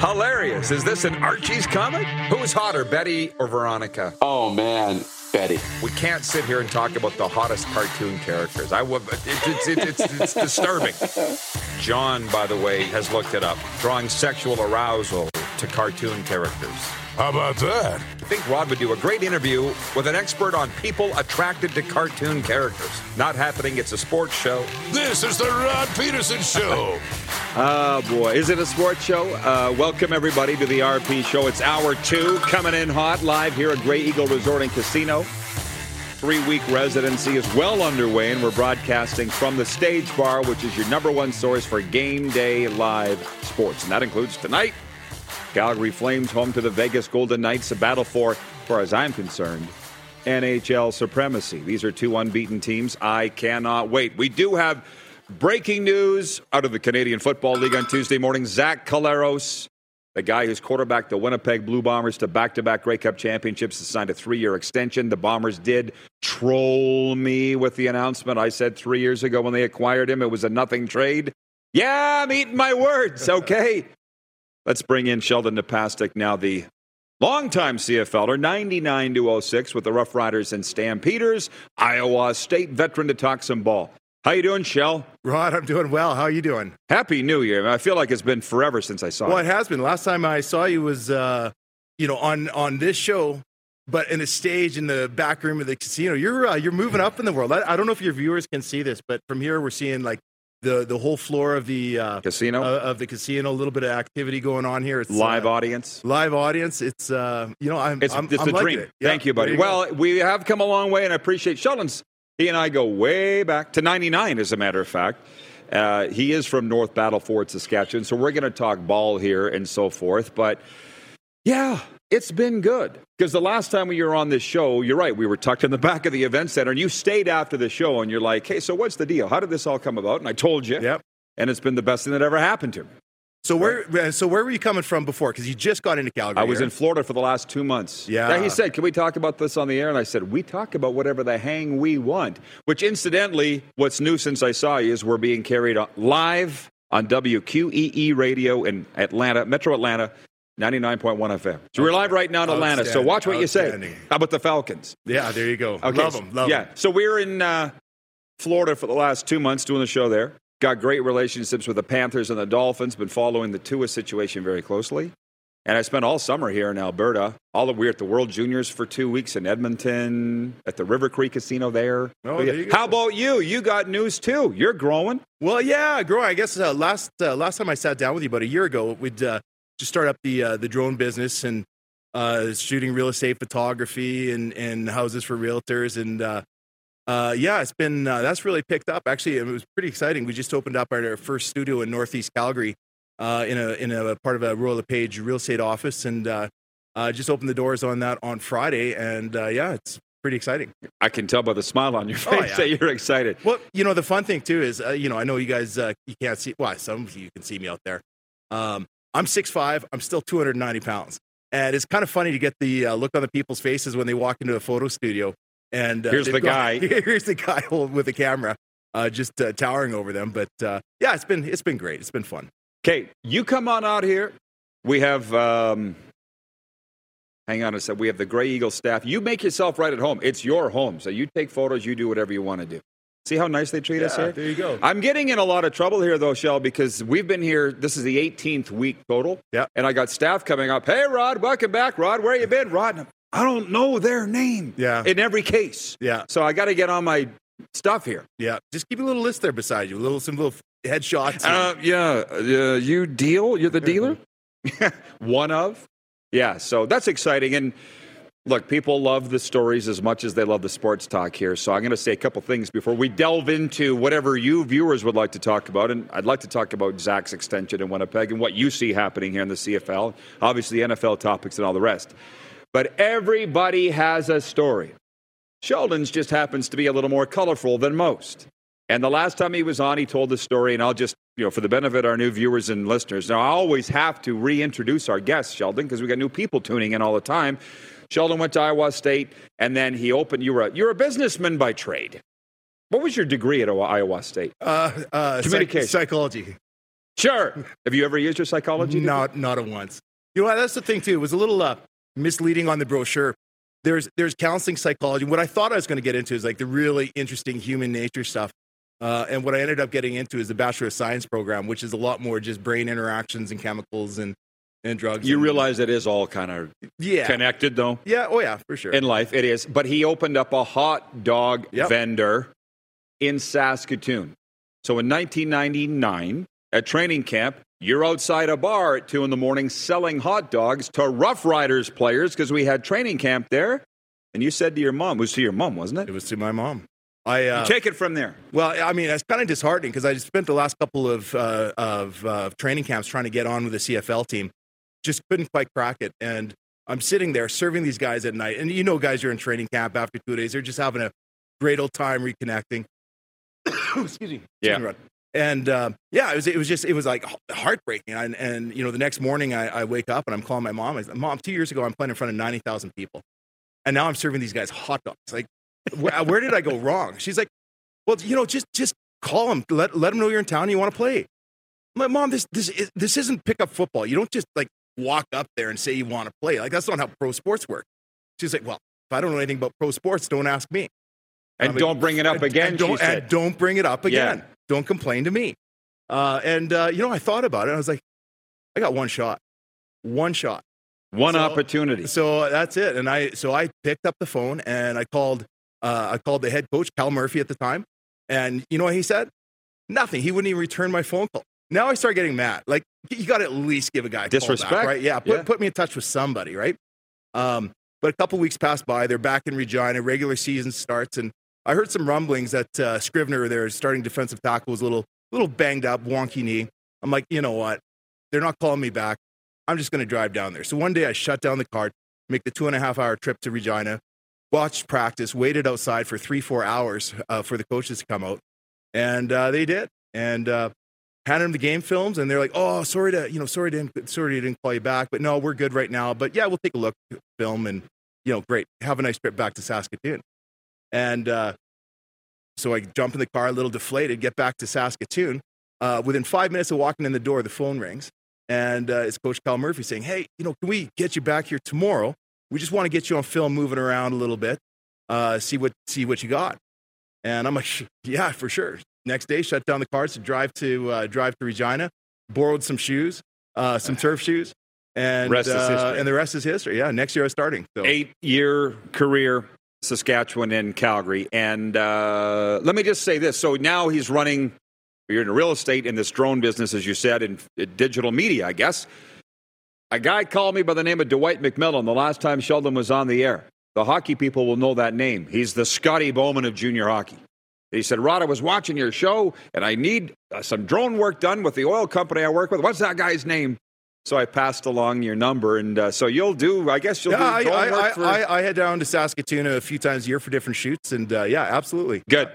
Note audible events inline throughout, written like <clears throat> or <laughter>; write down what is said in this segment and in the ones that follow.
Hilarious. Is this an Archie's comic? Who's hotter, Betty or Veronica? Oh man, Betty. We can't sit here and talk about the hottest cartoon characters. I would. It, it's, it's, it's, it's disturbing. John, by the way, has looked it up, drawing sexual arousal to cartoon characters. How about that? I think Rod would do a great interview with an expert on people attracted to cartoon characters. Not happening. It's a sports show. This is the Rod Peterson Show. <laughs> Oh boy, is it a sports show? Uh, welcome everybody to the RP Show. It's hour two, coming in hot live here at Grey Eagle Resort and Casino. Three-week residency is well underway, and we're broadcasting from the Stage Bar, which is your number one source for game day live sports, and that includes tonight. Calgary Flames home to the Vegas Golden Knights, a battle for, as far as I'm concerned, NHL supremacy. These are two unbeaten teams. I cannot wait. We do have breaking news out of the Canadian Football League on Tuesday morning. Zach Collaros, the guy who's quarterbacked the Winnipeg Blue Bombers to back to back Grey Cup championships, has signed a three year extension. The Bombers did troll me with the announcement. I said three years ago when they acquired him, it was a nothing trade. Yeah, I'm eating my words, okay? <laughs> Let's bring in Sheldon Napastuk now, the longtime CFLer, 99 to 06 with the Rough Riders and Stampeders, Iowa State veteran to talk some ball. How you doing, Shell? Rod, I'm doing well. How are you doing? Happy New Year. I feel like it's been forever since I saw Well, you. Well, it has been. Last time I saw you was, uh, you know, on on this show, but in a stage in the back room of the casino. You're uh, you're moving up in the world. I, I don't know if your viewers can see this, but from here we're seeing like the the whole floor of the uh, Casino? uh, of the casino. A little bit of activity going on here. It's Live uh, audience. live audience. It's uh, you know, I'm It's, I'm, it's I'm a dream. it. Yeah, Thank you, buddy. go. well, we have come a long way, and I appreciate Sheldon's. He and I go way back to 99, as a matter of fact. Uh, he is from North Battleford, Saskatchewan, so we're going to talk ball here and so forth. But yeah, it's been good because the last time we were on this show, you're right, we were tucked in the back of the event center, and you stayed after the show, and you're like, "Hey, so what's the deal? How did this all come about?" And I told you, Yep. and it's been the best thing that ever happened to me. So where uh, so where were you coming from before? Because you just got into Calgary. I was here. in Florida for the last two months. Yeah. He said, Can we talk about this on the air? And I said, We talk about whatever the hang we want. Which, incidentally, what's new since I saw you is we're being carried live on WQEE radio in Atlanta, Metro Atlanta, 99.1 FM. So we're live right now in Atlanta. So watch what you say. How about the Falcons? Yeah, there you go. Okay, Love them. Love yeah. 'em. So we're in uh, Florida for the last two months doing the show there. Got great relationships with the Panthers and the Dolphins. Been following the Tua situation very closely. And I spent all summer here in Alberta. All of we were at the World Juniors for two weeks in Edmonton, at the River Creek Casino there. Oh, there you go. How about you? You got news too. You're growing. Well, yeah, growing. I guess uh, last uh, last time I sat down with you about a year ago, we'd just start up the uh, the drone business and uh, shooting real estate photography and and houses for realtors and uh, uh, yeah, it's been uh, that's really picked up. Actually, it was pretty exciting. We just opened up our first studio in Northeast Calgary uh, in a in a part of a Royal LePage real estate office and uh, uh, just opened the doors on that on Friday and uh, yeah, it's pretty exciting. I can tell by the smile on your face Oh, yeah. that you're excited. Well, you know, the fun thing too is, uh, you know, I know you guys, uh, you can't see, well, some of you can see me out there. Um, I'm 6'5, I'm still 290 pounds. And it's kind of funny to get the uh, look on the people's faces when they walk into a photo studio. And uh, Here's the guy. <laughs> here's the guy <laughs> with the camera, uh, just uh, towering over them. But uh, yeah, it's been, it's been great. It's been fun. Okay, you come on out here. We have, um, hang on a sec. We have the Grey Eagle staff. You make yourself right at home. It's your home. So you take photos, you do whatever you want to do. See how nice they treat us here? there you go. I'm getting in a lot of trouble here, though, Shell, because we've been here. This is the 18th week total. Yeah. And I got staff coming up. Hey, Rod, welcome back. Rod, where you been? Rod, I don't know their name. Yeah. In every case. Yeah. So I got to get on my stuff here. Yeah, just keep a little list there beside you, a little some little headshots. Uh, yeah. Uh, you deal? You're the dealer? <laughs> One of? Yeah. So that's exciting. And look, people love the stories as much as they love the sports talk here. So I'm going to say a couple things before we delve into whatever you viewers would like to talk about. And I'd like to talk about Zach's extension in Winnipeg and what you see happening here in the CFL, obviously NFL topics and all the rest. But everybody has a story. Sheldon's just happens to be a little more colorful than most. And the last time he was on, he told the story, and I'll just, you know, for the benefit of our new viewers and listeners. Now, I always have to reintroduce our guests, Sheldon, because we got new people tuning in all the time. Sheldon went to Iowa State, and then he opened. You were a, you're a businessman by trade. What was your degree at Iowa State? uh, uh, psych- Communication. psychology. Sure. Have you ever used your psychology? degree? Not not at once. You know? That's the thing too. It was a little uh, misleading on the brochure. There's there's counseling psychology. What I thought I was going to get into is like the really interesting human nature stuff. Uh, and what I ended up getting into is the Bachelor of Science program, which is a lot more just brain interactions and chemicals and, and drugs. You and- realize it is all kind of yeah, connected, though. yeah, oh yeah, for sure. in life. It is. But he opened up a hot dog Yep. vendor in Saskatoon. So in 1999, at training camp, you're outside a bar at two in the morning selling hot dogs to Rough Riders players because we had training camp there. And you said to your mom, it was to your mom, wasn't it it? was to my mom. I uh, Take it from there. Well, I mean, it's kind of disheartening because I just spent the last couple of uh, of uh, training camps trying to get on with the CFL team. Just couldn't quite crack it, and I'm sitting there serving these guys at night. And you know, guys you're in training camp after two days; they're just having a great old time reconnecting. <coughs> Excuse me. Yeah. And uh, yeah, it was it was just it was like heartbreaking. And, and you know, the next morning I, I wake up and I'm calling my mom. I said, "Mom, two years ago I'm playing in front of ninety thousand people, and now I'm serving these guys hot dogs. Like, where, where did I go <laughs> wrong?" She's like, well, you know, just just call them. Let let them know you're in town. and You want to play. Like, mom, this this is, this isn't pickup football. You don't just like walk up there and say you want to play. Like that's not how pro sports work. She's like, well, if I don't know anything about pro sports, don't ask me. And like, don't bring it up again, and don't, said. and don't bring it up Yeah. again. Don't complain to me. Uh, and uh, you know, I thought about it. I was like, I got one shot, one shot. One So- opportunity. So that's it. And I so I picked up the phone and I called uh, I called the head coach Cal Murphy at the time, and you know what he said? Nothing. He wouldn't even return my phone call. Now I start getting mad. Like you got to at least give a guy a call back, Disrespect. right? Yeah, put Yeah. put me in touch with somebody, right? Um, but a couple weeks pass by. They're back in Regina. Regular season starts, and I heard some rumblings that uh, Scrivener, their starting defensive tackle, was a little little banged up, wonky knee. I'm like, you know what? They're not calling me back. I'm just going to drive down there. So one day I shut down the car, make the two and a half hour trip to Regina, watched practice, waited outside for three, four hours uh, for the coaches to come out. And uh, they did. And uh, handed him the game films. And they're like, oh, sorry to, you know, sorry to, sorry I didn't call you back. But no, we're good right now. But yeah, we'll take a look film and, you know, great. Have a nice trip back to Saskatoon. And uh, so I jump in the car, a little deflated, get back to Saskatoon. Uh, within five minutes of walking in the door, the phone rings. And uh, it's Coach Cal Murphy saying, Hey, you know, can we get you back here tomorrow? We just want to get you on film moving around a little bit, uh, see, what, see what you got. And I'm like, Yeah, for sure. Next day, shut down the cars to drive to, uh, drive to Regina, borrowed some shoes, uh, some turf shoes. And, Rest is uh, history. and the rest is history. Yeah, next year I was starting. So. eight year career saskatchewan and calgary and uh, let me just say this so now he's running you're in real estate in this drone business as you said in, in digital media i guess a guy called me by the name of dwight mcmillan the last time sheldon was on the air the hockey people will know that name he's the scotty bowman of junior hockey he said rod i was watching your show and i need uh, some drone work done with the oil company i work with what's that guy's name so I passed along your number, and uh, so you'll do. I guess you'll Yeah, do drone I, work I, for. I, I head down to Saskatoon a few times a year for different shoots, and uh, yeah, absolutely. Good.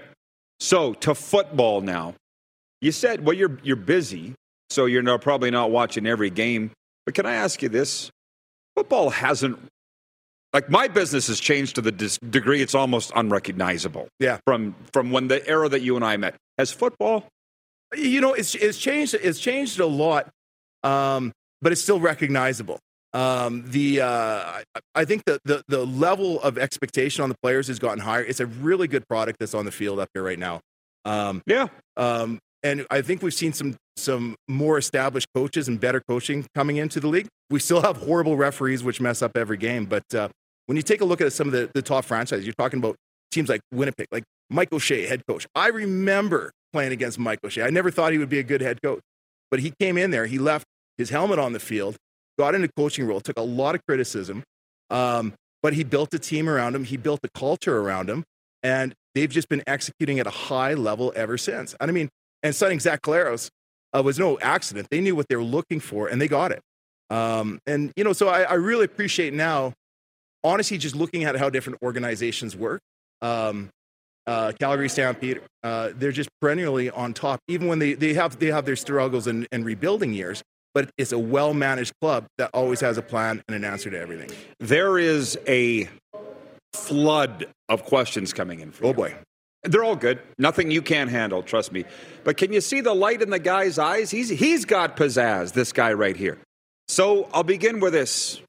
So to football now. You said, well, you're you're busy, so you're not, probably not watching every game. But can I ask you this? Football hasn't like my business has changed to the dis- degree it's almost unrecognizable. Yeah. From from when the era that you and I met. Has football? You know, it's it's changed. It's changed a lot, um, but it's still recognizable. Um, the uh, I- think the, the the level of expectation on the players has gotten higher. It's a really good product that's on the field up here right now. Um, Yeah. um, and I think we've seen some some more established coaches and better coaching coming into the league. We still have horrible referees, which mess up every game. But uh, when you take a look at some of the, the top franchises, you're talking about teams like Winnipeg, like Mike O'Shea, head coach. I remember playing against Mike O'Shea. I never thought he would be a good head coach, but he came in there. He left his helmet on the field, got into coaching role, took a lot of criticism, um, but he built a team around him. He built a culture around him, and they've just been executing at a high level ever since. And I mean, and signing Zach Collaros uh, was no accident. They knew what they were looking for, and they got it. Um, and you know, so I, I really appreciate now, honestly, just looking at how different organizations work. Um, uh, Calgary Stampede, uh, they're just perennially on top, even when they, they have they have their struggles and, and rebuilding years. But it's a well managed club that always has a plan and an answer to everything. There is a flood of questions coming in for Oh you. boy, They're all good. Nothing you can't handle, trust me. But can you see the light in the guy's eyes? He's he's got pizzazz, this guy right here. So I'll begin with this.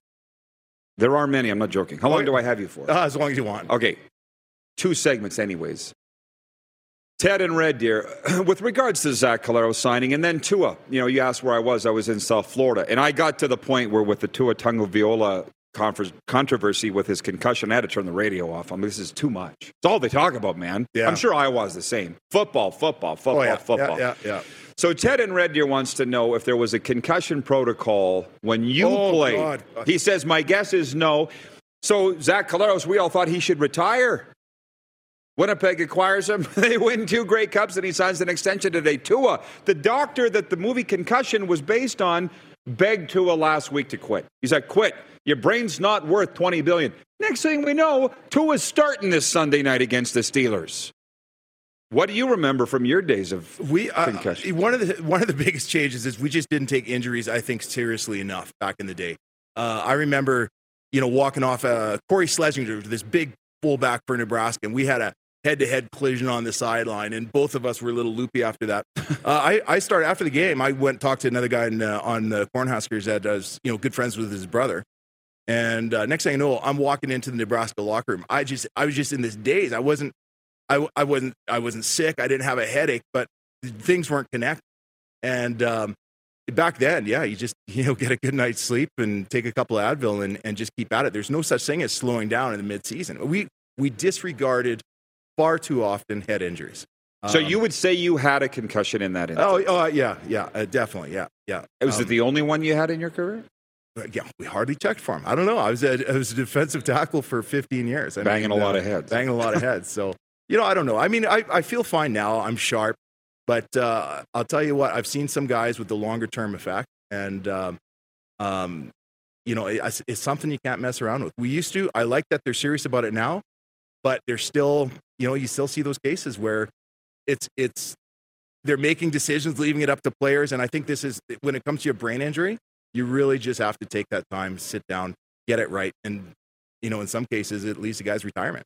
There are many, I'm not joking. How long do I have you for? uh, as long as you want. Okay. Two segments, anyways. Ted and Red Deer, <clears throat> with regards to Zach Collaros signing, and then Tua, you know, you asked where I was. I was in South Florida. And I got to the point where, with the Tua Tagovailoa confer- controversy with his concussion, I had to turn the radio off. I mean, this is too much. It's all they talk about, man. Yeah. I'm sure I was the same. Football, football, football, Oh yeah, football. yeah, yeah, yeah. So Ted and Red Deer wants to know if there was a concussion protocol when you Oh, played. God. He says, my guess is no. So Zach Collaros, we all thought he should retire. Winnipeg acquires him. <laughs> They win two Grey Cups, and he signs an extension today. Tua, the doctor that the movie Concussion was based on, begged Tua last week to quit. He said, "Quit. Your brain's not worth twenty billion. Next thing we know, Tua's starting this Sunday night against the Steelers. What do you remember from your days of We uh, concussion? one of the one of the <laughs> biggest changes is we just didn't take injuries, I think, seriously enough back in the day. Uh, I remember, you know, walking off uh, Cory Schlesinger, this big fullback for Nebraska, and we had a head-to-head collision on the sideline, and both of us were a little loopy after that. <laughs> uh, I, I started after the game. I went and talked to another guy in, uh, on the Cornhuskers that was, you know, good friends with his brother. And uh, next thing I know, I'm walking into the Nebraska locker room. I just, I was just in this daze. I wasn't, I, I wasn't, I wasn't sick. I didn't have a headache, but things weren't connected. And um, back then, yeah, you just, <laughs> you know, get a good night's sleep and take a couple of Advil and, and just keep at it. There's no such thing as slowing down in the midseason. We, we disregarded far too often head injuries. So Um, you would say you had a concussion in that instance? Oh, oh yeah, yeah, uh, definitely, yeah, yeah. was Um, it the only one you had in your career? yeah, we hardly checked for him. I don't know. I was a, I was a defensive tackle for 15 years. I Banging a lot of heads. Banging a lot of heads. So, you know, I don't know. I mean, I, I feel fine now. I'm sharp. But uh, I'll tell you what, I've seen some guys with the longer term effect. And, um, um, you know, it, it's something you can't mess around with. We used to. I like that they're serious about it now. But they're still, you know, you still see those cases where it's, it's, they're making decisions, leaving it up to players. And I think this is, when it comes to your brain injury, you really just have to take that time, sit down, get it right. And, you know, in some cases, it leads to guys' retirement.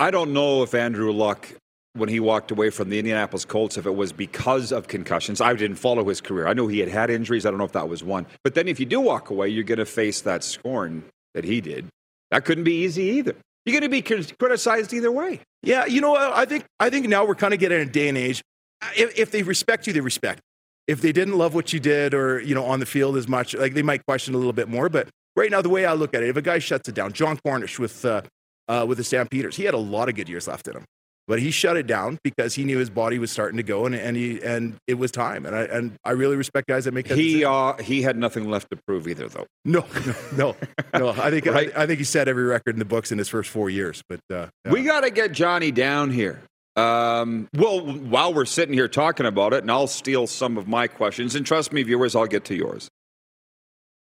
I don't know if Andrew Luck, when he walked away from the Indianapolis Colts, if it was because of concussions. I didn't follow his career. I know he had had injuries. I don't know if that was one. But then if you do walk away, you're going to face that scorn that he did. That couldn't be easy either. You're going to be criticized either way. Yeah, you know, I think I think now we're kind of getting a day and age. If, if they respect you, they respect. If they didn't love what you did, or you know, on the field as much, like they might question a little bit more. But right now, the way I look at it, if a guy shuts it down, Jon Cornish with uh, uh, with the Stampeders, he had a lot of good years left in him, but he shut it down because he knew his body was starting to go, and, and he and it was time. And I and I really respect guys that make that. He decision. uh, he had nothing left to prove either, though. no, <laughs> no, no, no. I think Right. I, I think he set every record in the books in his first four years. But uh, yeah. We got to get Johnny down here. Um, well, while we're sitting here talking about it, and I'll steal some of my questions, and trust me, viewers, I'll get to yours.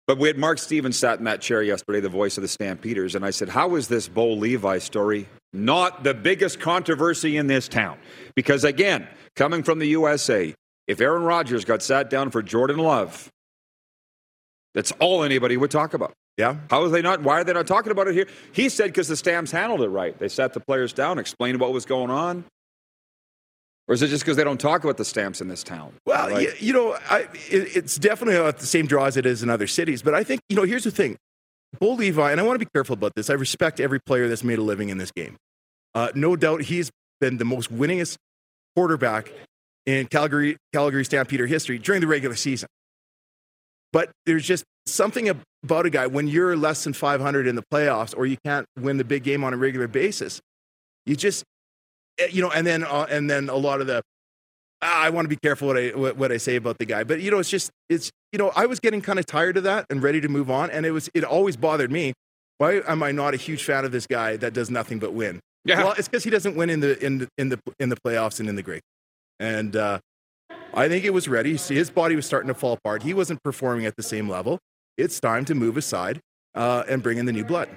But we had Mark Stevens sat in that chair yesterday, the voice of the Stampeders, and I said, How is this Bo Levi story not the biggest controversy in this town? Because again, coming from the USA, if Aaron Rodgers got sat down for Jordan Love, that's all anybody would talk about. yeah. How are they not? Why are they not talking about it here? He said because the Stamps handled it right. They sat the players down, explained what was going on. Or is it just because they don't talk about the Stamps in this town? Well, Like- y- you know, I, it, it's definitely not the same draw as it is in other cities. But I think, you know, here's the thing. Bo Levi, and I want to be careful about this. I respect every player that's made a living in this game. Uh, no doubt he's been the most winningest quarterback in Calgary Calgary Stampeder history during the regular season. But there's just something about a guy when you're less than 500 in the playoffs or you can't win the big game on a regular basis. You just you know, and then uh, and then a lot of the ah, I want to be careful what I what, what I say about the guy, but you know, it's just it's you know, I was getting kind of tired of that and ready to move on, and it was it always bothered me. Why am I not a huge fan of this guy that does nothing but win? Yeah. Well, it's because he doesn't win in the in the in the in the playoffs and in the great. And uh, I think it was ready. See, his body was starting to fall apart. He wasn't performing at the same level. It's time to move aside uh, and bring in the new blood.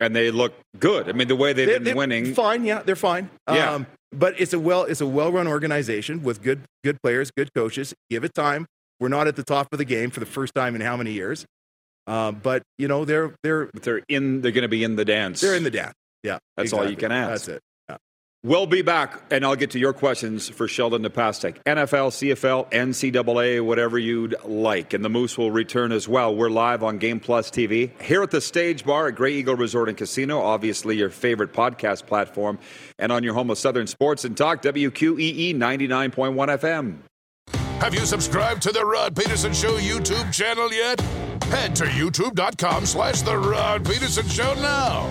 And they look good. I mean, the way they've They- been they're winning. Fine, yeah, they're fine. Yeah. Um, but it's a well it's a well run organization with good good players, good coaches. Give it time. We're not at the top of the game for the first time in how many years? Um, but you know they're they're But they're in. They're going to be in the dance. they're in the dance. Yeah, That's all you can ask. That's it. We'll be back, and I'll get to your questions for Sheldon Napastuk. NFL, CFL, NCAA, whatever you'd like. And the Moose will return as well. We're live on Game Plus TV here at the Stage Bar at Grey Eagle Resort and Casino, obviously your favorite podcast platform, and on your home of Southern Sports and Talk, WQEE 99.1 FM. Have you subscribed to the Rod Peterson Show YouTube channel yet? Head to youtube.com slash The Rod Peterson Show now.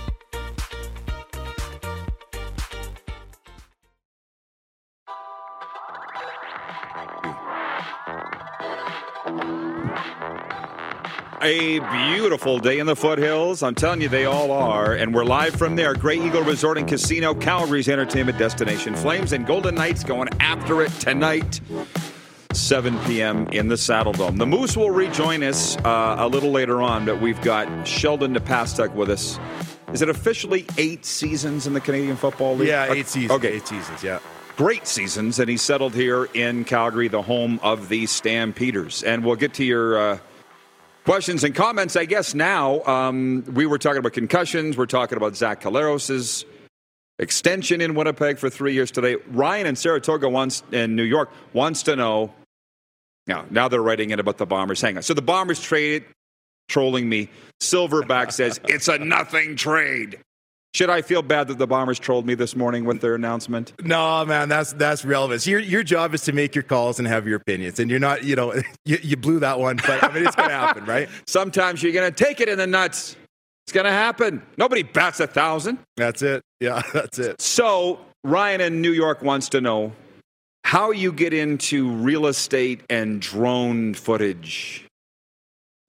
A beautiful day in the foothills. I'm telling you, they all are. And we're live from there. Grey Eagle Resort and Casino, Calgary's entertainment destination. Flames and Golden Knights going after it tonight. 7 p.m. in the Saddledome. The Moose will rejoin us uh, a little later on, but we've got Sheldon Napastuk with us. Is it officially eight seasons in the Canadian Football League? Yeah, eight seasons. Okay, eight seasons. Yeah. great seasons, and he settled here in Calgary, the home of the Stampeders. And we'll get to your uh, questions and comments, I guess, now. Um, we were talking about concussions. We're talking about Zach Collaros' extension in Winnipeg for three years today. Ryan in Saratoga wants, in New York wants to know. Now, now they're writing in about the Bombers. Hang on. So the Bombers traded, trolling me. Silverback says <laughs> it's a nothing trade. Should I feel bad that the Bombers trolled me this morning with their announcement? No, man, that's that's relevant. Your your job is to make your calls and have your opinions, and you're not, you know, <laughs> you, you blew that one, but I mean, it's going to happen, right? <laughs> Sometimes you're going to take it in the nuts. It's going to happen. Nobody bats a thousand. That's it. Yeah, <laughs> that's it. So Ryan in New York wants to know how you get into real estate and drone footage.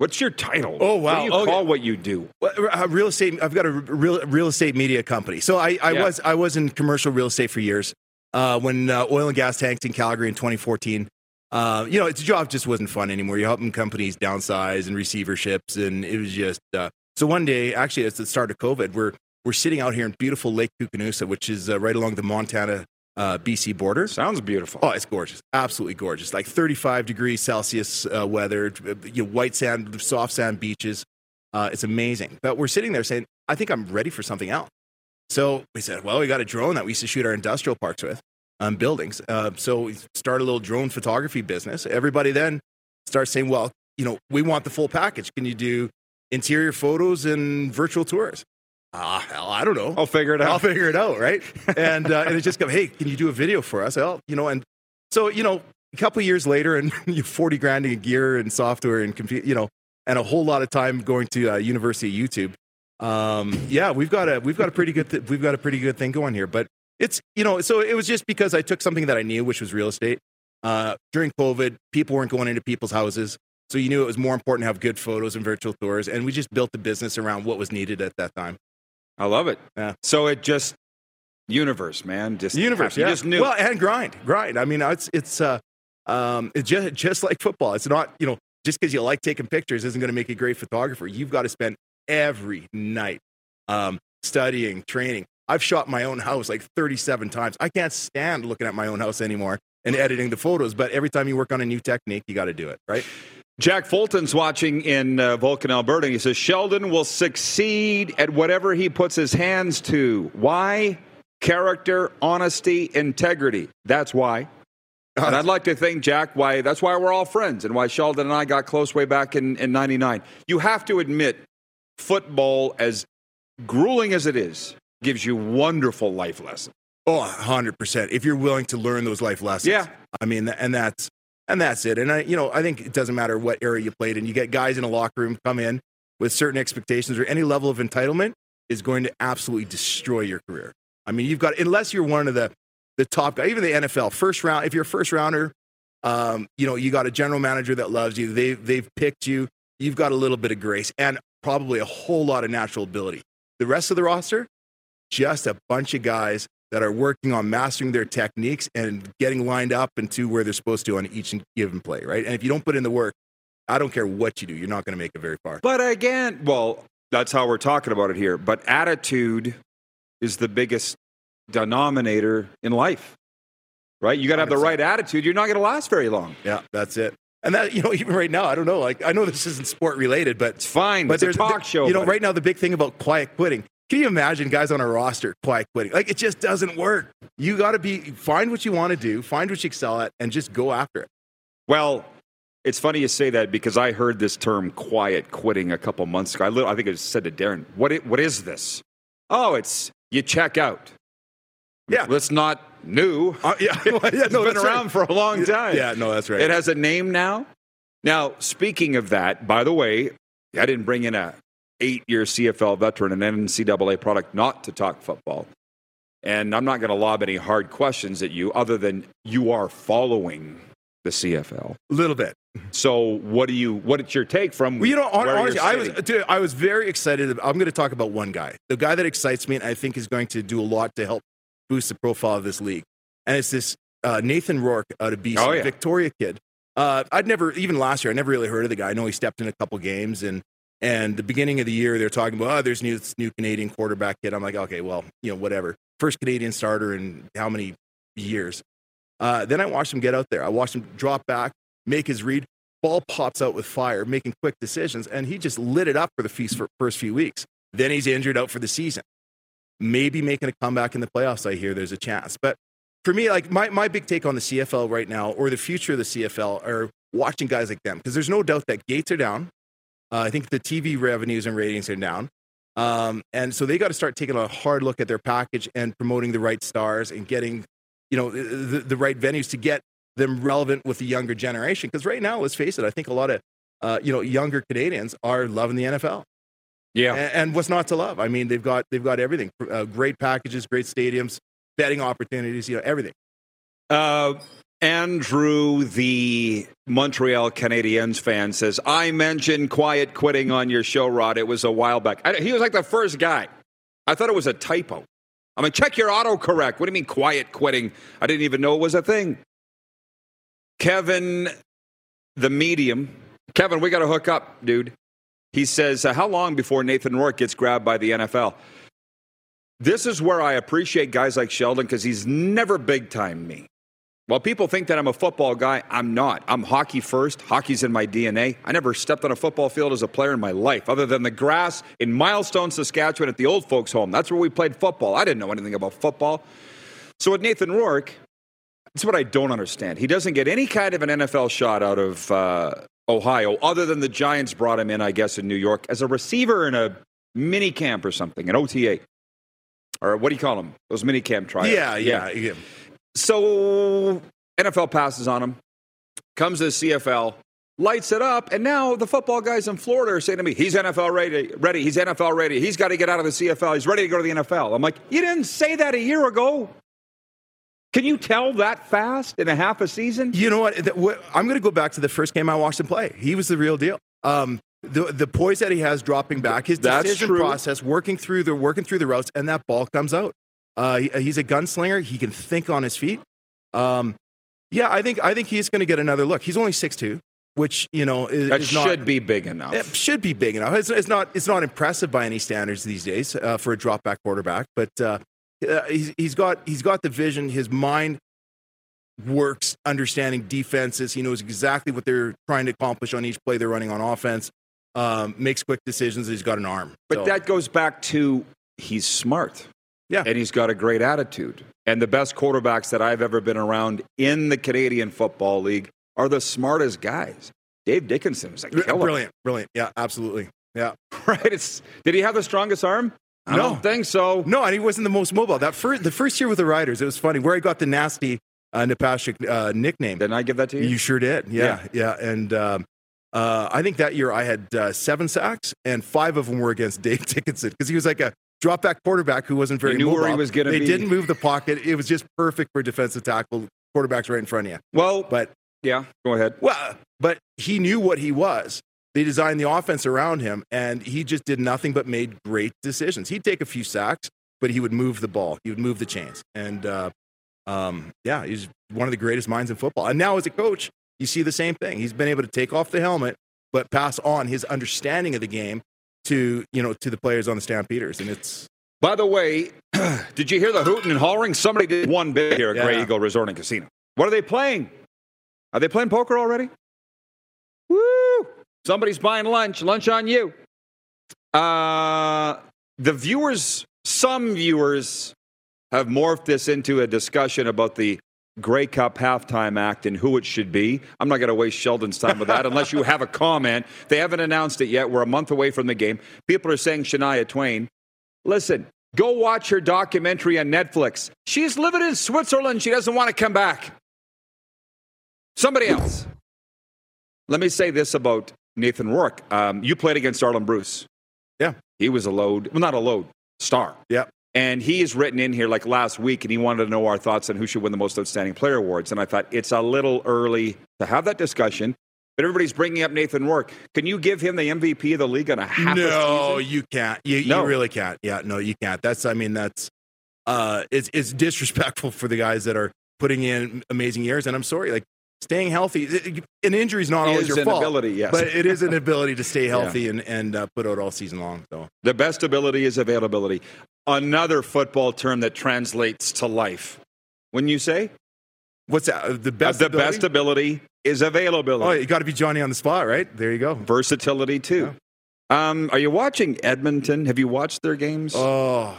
What's your title? Oh, wow! What do you call what you do? Uh, real estate. I've got a real real estate media company. So I, I Yeah. was I was in commercial real estate for years. Uh, when uh, oil and gas tanked in Calgary in 2014, uh, you know, it's a job just wasn't fun anymore. You're helping companies downsize and receiverships, and it was just. Uh, so one day, actually, at the start of COVID, we're we're sitting out here in beautiful Lake Koocanusa, which is uh, right along the Montana uh, BC border. Sounds beautiful. Oh, it's gorgeous. Absolutely gorgeous. Like 35 degrees Celsius uh, weather, you know, white sand, soft sand beaches. Uh, it's amazing. But we're sitting there saying, I think I'm ready for something else. So we said, well, we got a drone that we used to shoot our industrial parks with on buildings. Uh, so we started a little drone photography business. Everybody then starts saying, well, you know, we want the full package. Can you do interior photos and virtual tours? Ah, hell, I don't know. I'll figure it out. I'll figure it out, right? <laughs> and uh, and it just come, hey, can you do a video for us? Well, you know, and so you know, a couple of years later, and <laughs> you forty grand in gear and software and compute, you know, and a whole lot of time going to uh, University of YouTube. Um, yeah, we've got a we've got a pretty good th- we've got a pretty good thing going here. But it's you know, so it was just because I took something that I knew, which was real estate. Uh, during COVID, people weren't going into people's houses. So you knew it was more important to have good photos and virtual tours, and we just built the business around what was needed at that time. I love it. Yeah. So it just universe, man. Just universe. You yeah. just knew. Well, and grind, grind. I mean, it's it's uh, um, it's just just like football. It's not you know just because you like taking pictures isn't going to make you a great photographer. You've got to spend every night. Um, studying, training. I've shot my own house like 37 times. I can't stand looking at my own house anymore and editing the photos. But every time you work on a new technique, you got to do it, right? Jack Fulton's watching in uh, Vulcan, Alberta. He says Sheldon will succeed at whatever he puts his hands to. Why? Character, honesty, integrity. That's why. And I'd like to think, Jack, why that's why we're all friends and why Sheldon and I got close way back in, in 99. You have to admit, football, as grueling as it is, gives you wonderful life lessons. Oh, 100%. If you're willing to learn those life lessons. Yeah. I mean, and that's and that's it. And I, you know, I think it doesn't matter what area you played in. You get guys in a locker room come in with certain expectations or any level of entitlement is going to absolutely destroy your career. I mean, you've got unless you're one of the the top guy, even the NFL first round. If you're a first rounder, um, you know, you got a general manager that loves you. They they've picked you. You've got a little bit of grace and probably a whole lot of natural ability. The rest of the roster, just a bunch of guys that are working on mastering their techniques and getting lined up into where they're supposed to on each given play, right? And if you don't put in the work, I don't care what you do, you're not going to make it very far. But again, well, that's how we're talking about it here. But attitude is the biggest denominator in life, right? You got to have the right attitude. You're not going to last very long. Yeah, that's it. And that, <laughs> you know, even right now, I don't know. Like, I know this isn't sport related, but it's fine. But it's there's a talk show. You know, right now, the big thing about quiet quitting. Can you imagine guys on a roster quiet quitting? Like, it just doesn't work. You got to be find what you want to do, find what you excel at, and just go after it. Well, it's funny you say that because I heard this term "quiet quitting" a couple months ago. I, I think I said to Darren, "What? It, what is this?" Oh, it's you check out. Yeah. That's not new. Uh, yeah, <laughs> yeah, <laughs> it's no, been around right. for a long time. Yeah, no, that's right. It has a name now. Now, speaking of that, by the way, I didn't bring in a eight-year CFL veteran, and NCAA product, not to talk football. And I'm not going to lob any hard questions at you, other than you are following the CFL. a little bit. So, what do you? What is your take from? Well, you know, hon- where you're honestly, I was, dude, I was very excited. I'm going to talk about one guy, the guy that excites me, and I think is going to do a lot to help boost the profile of this league. And it's this uh, Nathan Rourke out of BC, Oh, yeah. Victoria kid. Uh, I'd never, even last year, I never really heard of the guy. I know he stepped in a couple games, and and the beginning of the year, they're talking about, oh, there's new this new Canadian quarterback kid. I'm like, okay, well, you know, whatever. First Canadian starter in how many years? Uh, then I watched him get out there. I watched him drop back, make his read. Ball pops out with fire, making quick decisions, and he just lit it up for the feast for first few weeks. Then he's injured out for the season. Maybe making a comeback in the playoffs. I hear there's a chance, but for me, like my, my big take on the CFL right now, or the future of the CFL, are watching guys like them because there's no doubt that gates are down. Uh, I think the TV revenues and ratings are down. Um, and so they got to start taking a hard look at their package and promoting the right stars and getting, you know, the, the right venues to get them relevant with the younger generation. Because right now, let's face it, I think a lot of, uh, you know, younger Canadians are loving the NFL. yeah. And, and what's not to love? I mean, they've got they've got everything: uh, great packages, great stadiums, betting opportunities, you know, everything. Uh, Andrew, the Montreal Canadiens fan, says, I mentioned quiet quitting on your show, Rod. It was a while back. I, he was like the first guy. I thought it was a typo. I mean, check your autocorrect. What do you mean quiet quitting? I didn't even know it was a thing. Kevin, the medium. Kevin, we got to hook up, dude. He says, uh, How long before Nathan Rourke gets grabbed by the NFL? This is where I appreciate guys like Sheldon because he's never big time me. While people think that I'm a football guy, I'm not. I'm hockey first. Hockey's in my DNA. I never stepped on a football field as a player in my life, other than the grass in Milestone, Saskatchewan at the old folks' home. That's where we played football. I didn't know anything about football. So with Nathan Rourke, that's what I don't understand. He doesn't get any kind of an NFL shot out of uh, Ohio, other than the Giants brought him in, I guess, in New York as a receiver in a mini camp or something, an OTA. Or what do you call them? Those mini camp tryouts. Yeah, yeah, yeah. So NFL passes on him, comes to the CFL, lights it up, and now the football guys in Florida are saying to me, "He's NFL ready, ready. He's NFL ready. He's got to get out of the CFL. He's ready to go to the NFL." I'm like, "You didn't say that a year ago. Can you tell that fast in a half a season?" You know what? I'm going to go back to the first game I watched him play. He was the real deal. Um, the the poise that he has dropping back, his That's decision true. process, working through the working through the routes, and that ball comes out. Uh, he- he's a gunslinger. He can think on his feet. Um, yeah, I think I think he's going to get another look. He's only six two. which you know is, That is should be big enough. It should be big enough. It's, it's not. It's not impressive by any standards these days uh, for a drop back quarterback. But uh, uh, he's, he's got he's got the vision. His mind works understanding defenses. He knows exactly what they're trying to accomplish on each play they're running on offense. Um, makes quick decisions. He's got an arm. But So, that goes back to he's smart. Yeah. And he's got a great attitude. And the best quarterbacks that I've ever been around in the Canadian Football League are the smartest guys. Dave Dickenson was a killer. brilliant, brilliant. Yeah, absolutely. Yeah. <laughs> Right? It's, did he have the strongest arm? I No. don't think so. No, and he wasn't the most mobile. That first, the first year with the Riders, it was funny where I got the nasty uh, Napastuk uh, nickname. Didn't I give that to you? You sure did. Yeah, yeah. And um, uh, I think that year I had uh, seven sacks, and five of them were against <laughs> Dave Dickenson because he was like a drop back quarterback who wasn't very knew where he was gonna They be. didn't move the pocket. It was just perfect for defensive tackle. Quarterbacks right in front of you. well, But yeah, go ahead. well, but he knew what he was. They designed the offense around him, and he just did nothing but made great decisions. He'd take a few sacks, but he would move the ball. He would move the chains, and uh, um, yeah, he's one of the greatest minds in football. And now, as a coach, you see the same thing. He's been able to take off the helmet, but pass on his understanding of the game to you know to the players on the Stampeders, and it's By the way, <clears throat> did you hear the hooting and hollering? Somebody did one big here at Grey Yeah. Eagle Resort and Casino. What are they playing? Are they playing poker already? Woo! Somebody's buying lunch. Lunch on you. Uh, the viewers, some viewers, have morphed this into a discussion about the Grey Cup halftime act and who it should be. I'm not going to waste Sheldon's time with that unless you <laughs> have a comment. They haven't announced it yet. We're a month away from the game. People are saying Shania Twain. Listen, go watch her documentary on Netflix. She's living in Switzerland. She doesn't want to come back. Somebody else. Let me say this about Nathan Rourke. Um, you played against Arland Bruce. Yeah. He was a load, well, not a load, star. yeah. And he is written in here like last week, and he wanted to know our thoughts on who should win the most outstanding player awards. And I thought it's a little early to have that discussion. But everybody's bringing up Nathan Rourke. Can you give him the MVP of the league on a half no, a you can't. You, No. you really can't. Yeah, no, you can't. That's, I mean, that's, uh, it's, it's disrespectful for the guys that are putting in amazing years. And I'm sorry, like staying healthy, an injury is not always Is your an fault. ability, yes. But it is an ability to stay <laughs> healthy and, and uh, put out all season long. So The best ability is availability. Another football term that translates to life. When you say what's that? Uh, The Uh, best, the ability? best ability is availability. Oh, you got to be Johnny on the spot, right? There you go. Versatility too. Um, are you watching Edmonton? Have you watched their games? Oh,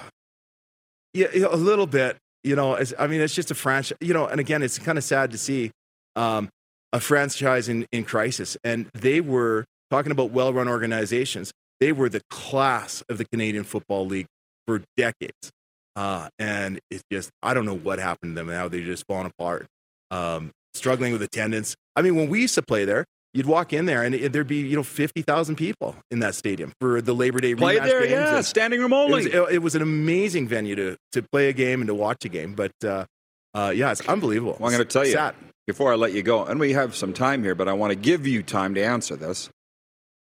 yeah, yeah, a little bit. You know, it's, I mean, it's just a franchise. You know, and again, it's kind of sad to see um, a franchise in, in crisis. And they were talking about well-run organizations. They were the class of the Canadian Football League for decades. Uh, and it's just, I don't know what happened to them now. They're just falling apart, um, struggling with attendance. I mean, when we used to play there, you'd walk in there and it, there'd be, you know, 50,000 people in that stadium for the Labor Day Play rematch there, games yeah, and- standing room it only. was, it, it was an amazing venue to, to play a game and to watch a game. But uh, uh, yeah, it's unbelievable. Well, I'm going to tell you Sad. before I let you go, and we have some time here, but I want to give you time to answer this.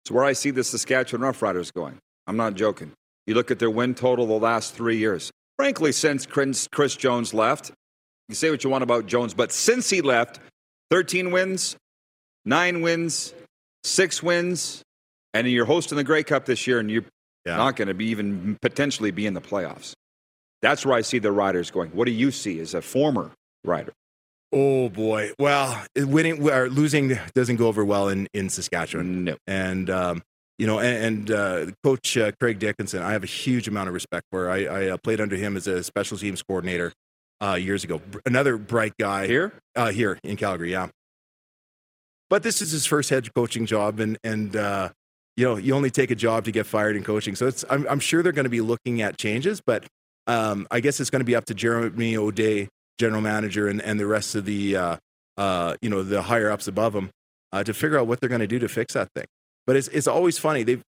It's where I see the Saskatchewan Roughriders going. I'm not joking. You look at their win total the last three years. Frankly, since Chris, Jones left, you say what you want about Jones, but since he left, 13 wins, nine wins, six wins, and you're hosting the Grey Cup this year, and you're Yeah. not going to be even potentially be in the playoffs. That's where I see the Riders going. What do you see as a former Rider? Oh boy. Well, winning or losing doesn't go over well in in Saskatchewan. No. And um, you know, and, and uh, Coach uh, Craig Dickenson, I have a huge amount of respect for. I, I uh, played under him as a special teams coordinator uh, years ago. Br- Another bright guy Here? uh, here in Calgary, yeah. But this is his first head coaching job, and and uh, you know you only take a job to get fired in coaching. So it's I'm, I'm sure they're going to be looking at changes, but um, I guess it's going to be up to Jeremy O'Day, general manager, and, and the rest of the uh, uh, you know the higher ups above him uh, to figure out what they're going to do to fix that thing. But it's it's always funny. They've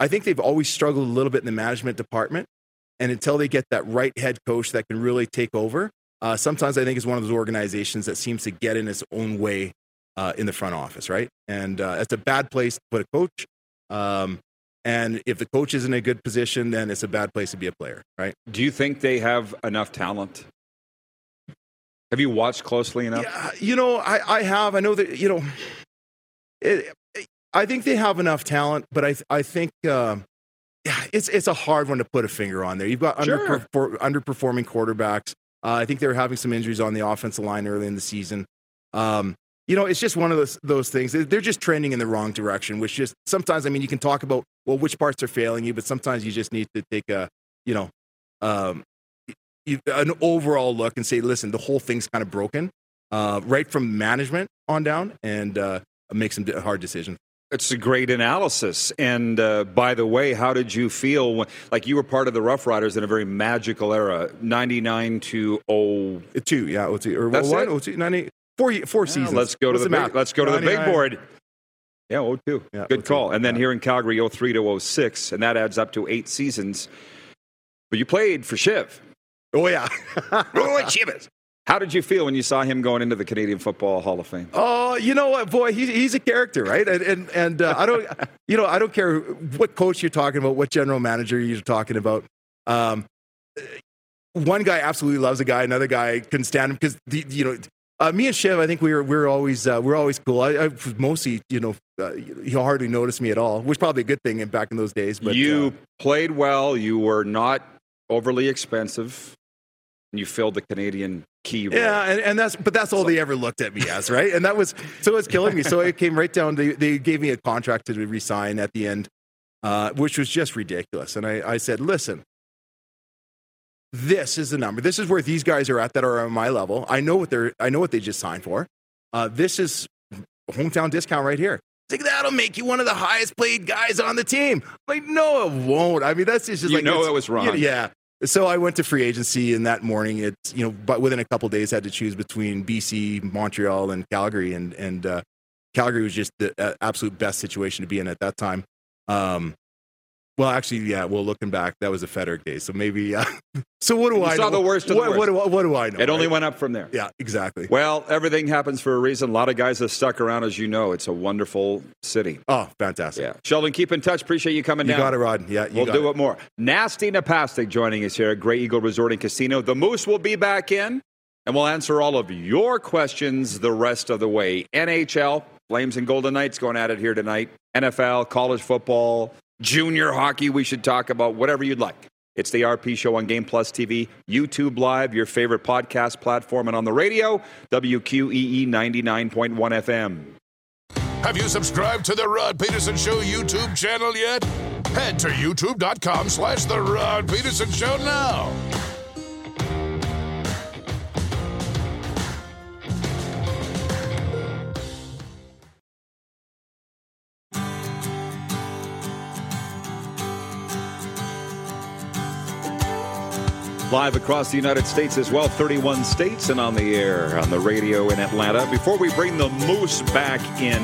I think they've always struggled a little bit in the management department, and until they get that right head coach that can really take over, uh, sometimes I think it's one of those organizations that seems to get in its own way uh, in the front office, right? And uh, it's a bad place to put a coach. Um, and if the coach is in a good position, then it's a bad place to be a player, right? Do you think they have enough talent? Have you watched closely enough? Yeah, you know, I, I have. I know that, you know, it, I think they have enough talent, but I I think yeah, it's it's a hard one to put a finger on there. You've got Sure. underperfor- underperforming quarterbacks. Uh, I think they were having some injuries on the offensive line early in the season. Um, you know, it's just one of those those things. They're- They're just trending in the wrong direction. Which just sometimes, I mean, you can talk about well, which parts are failing you, but sometimes you just need to take a you know um, you, an overall look and say, listen, the whole thing's kind of broken, uh, right from management on down, and uh, make some hard decisions. It's a great analysis. And uh, by the way, how did you feel when, like you were part of the Rough Riders in a very magical era, 99 to 0. Uh, Two, yeah, oh, two, or That's one, it? oh, two, 90 four, four Yeah, seasons. let's go to the, big, let's go to the big board. Yeah, 02. Yeah, Good 02, call. And then yeah. here in Calgary, 03 to 06, and that adds up to eight seasons. But you played for Shiv. Oh yeah. Oh, <laughs> Shivers. How did you feel when you saw him going into the Canadian Football Hall of Fame? Oh, you know what, boy, he's he's a character, right? And and, and uh, I don't, <laughs> you know, I don't care what coach you're talking about, what general manager you're talking about. Um, one guy absolutely loves a guy, another guy couldn't stand him because you know. Uh, me and Shiv, I think we were we were always uh, we we're always cool. I, I mostly, you know, uh, he hardly noticed me at all, which is probably a good thing in- back in those days. But you uh, played well. You were not overly expensive. And you filled the Canadian key role. Yeah, and, and that's but that's all they ever looked at me as, right? And that was so it was killing me. So it came right down. They they gave me a contract to resign at the end, uh, which was just ridiculous. And I, I said, listen, this is the number. This is where these guys are at that are on my level. I know what they're. I know what they just signed for. Uh, this is hometown discount right here. It's like that'll make you one of the highest paid guys on the team. I'm like, no, it won't. I mean, that's just, You like know it was wrong. Yeah. So I went to free agency, and that morning, it's you know, but within a couple days, I had to choose between BC, Montreal, and Calgary, and and uh, Calgary was just the uh, absolute best situation to be in at that time. Um, well, actually, yeah. Well, looking back, that was a Federic day, so maybe. Uh, <laughs> so what do You I saw know? the worst of the worst. What, I- what do I know? It only right? went up from there. Yeah, exactly. Well, everything happens for a reason. A lot of guys have stuck around, as you know. It's a wonderful city. Oh, fantastic. Yeah. Sheldon, keep in touch. Appreciate you coming You down. got it, Rod. Yeah, you We'll do it. it more. Nasty Napastuk joining us here at Grey Eagle Resort and Casino. The Moose will be back in, and we'll answer all of your questions the rest of the way. NHL, Flames and Golden Knights going at it here tonight. NFL, college football, junior hockey, we should talk about whatever you'd like. It's the RP Show on Game Plus TV, YouTube Live, your favorite podcast platform, and on the radio, WQEE 99.1 FM. Have you subscribed to the Rod Peterson Show YouTube channel yet? Head to youtube.com slash the Rod Peterson Show now. Live across the United States as well, 31 states and on the air on the radio in Atlanta. Before we bring the Moose back in,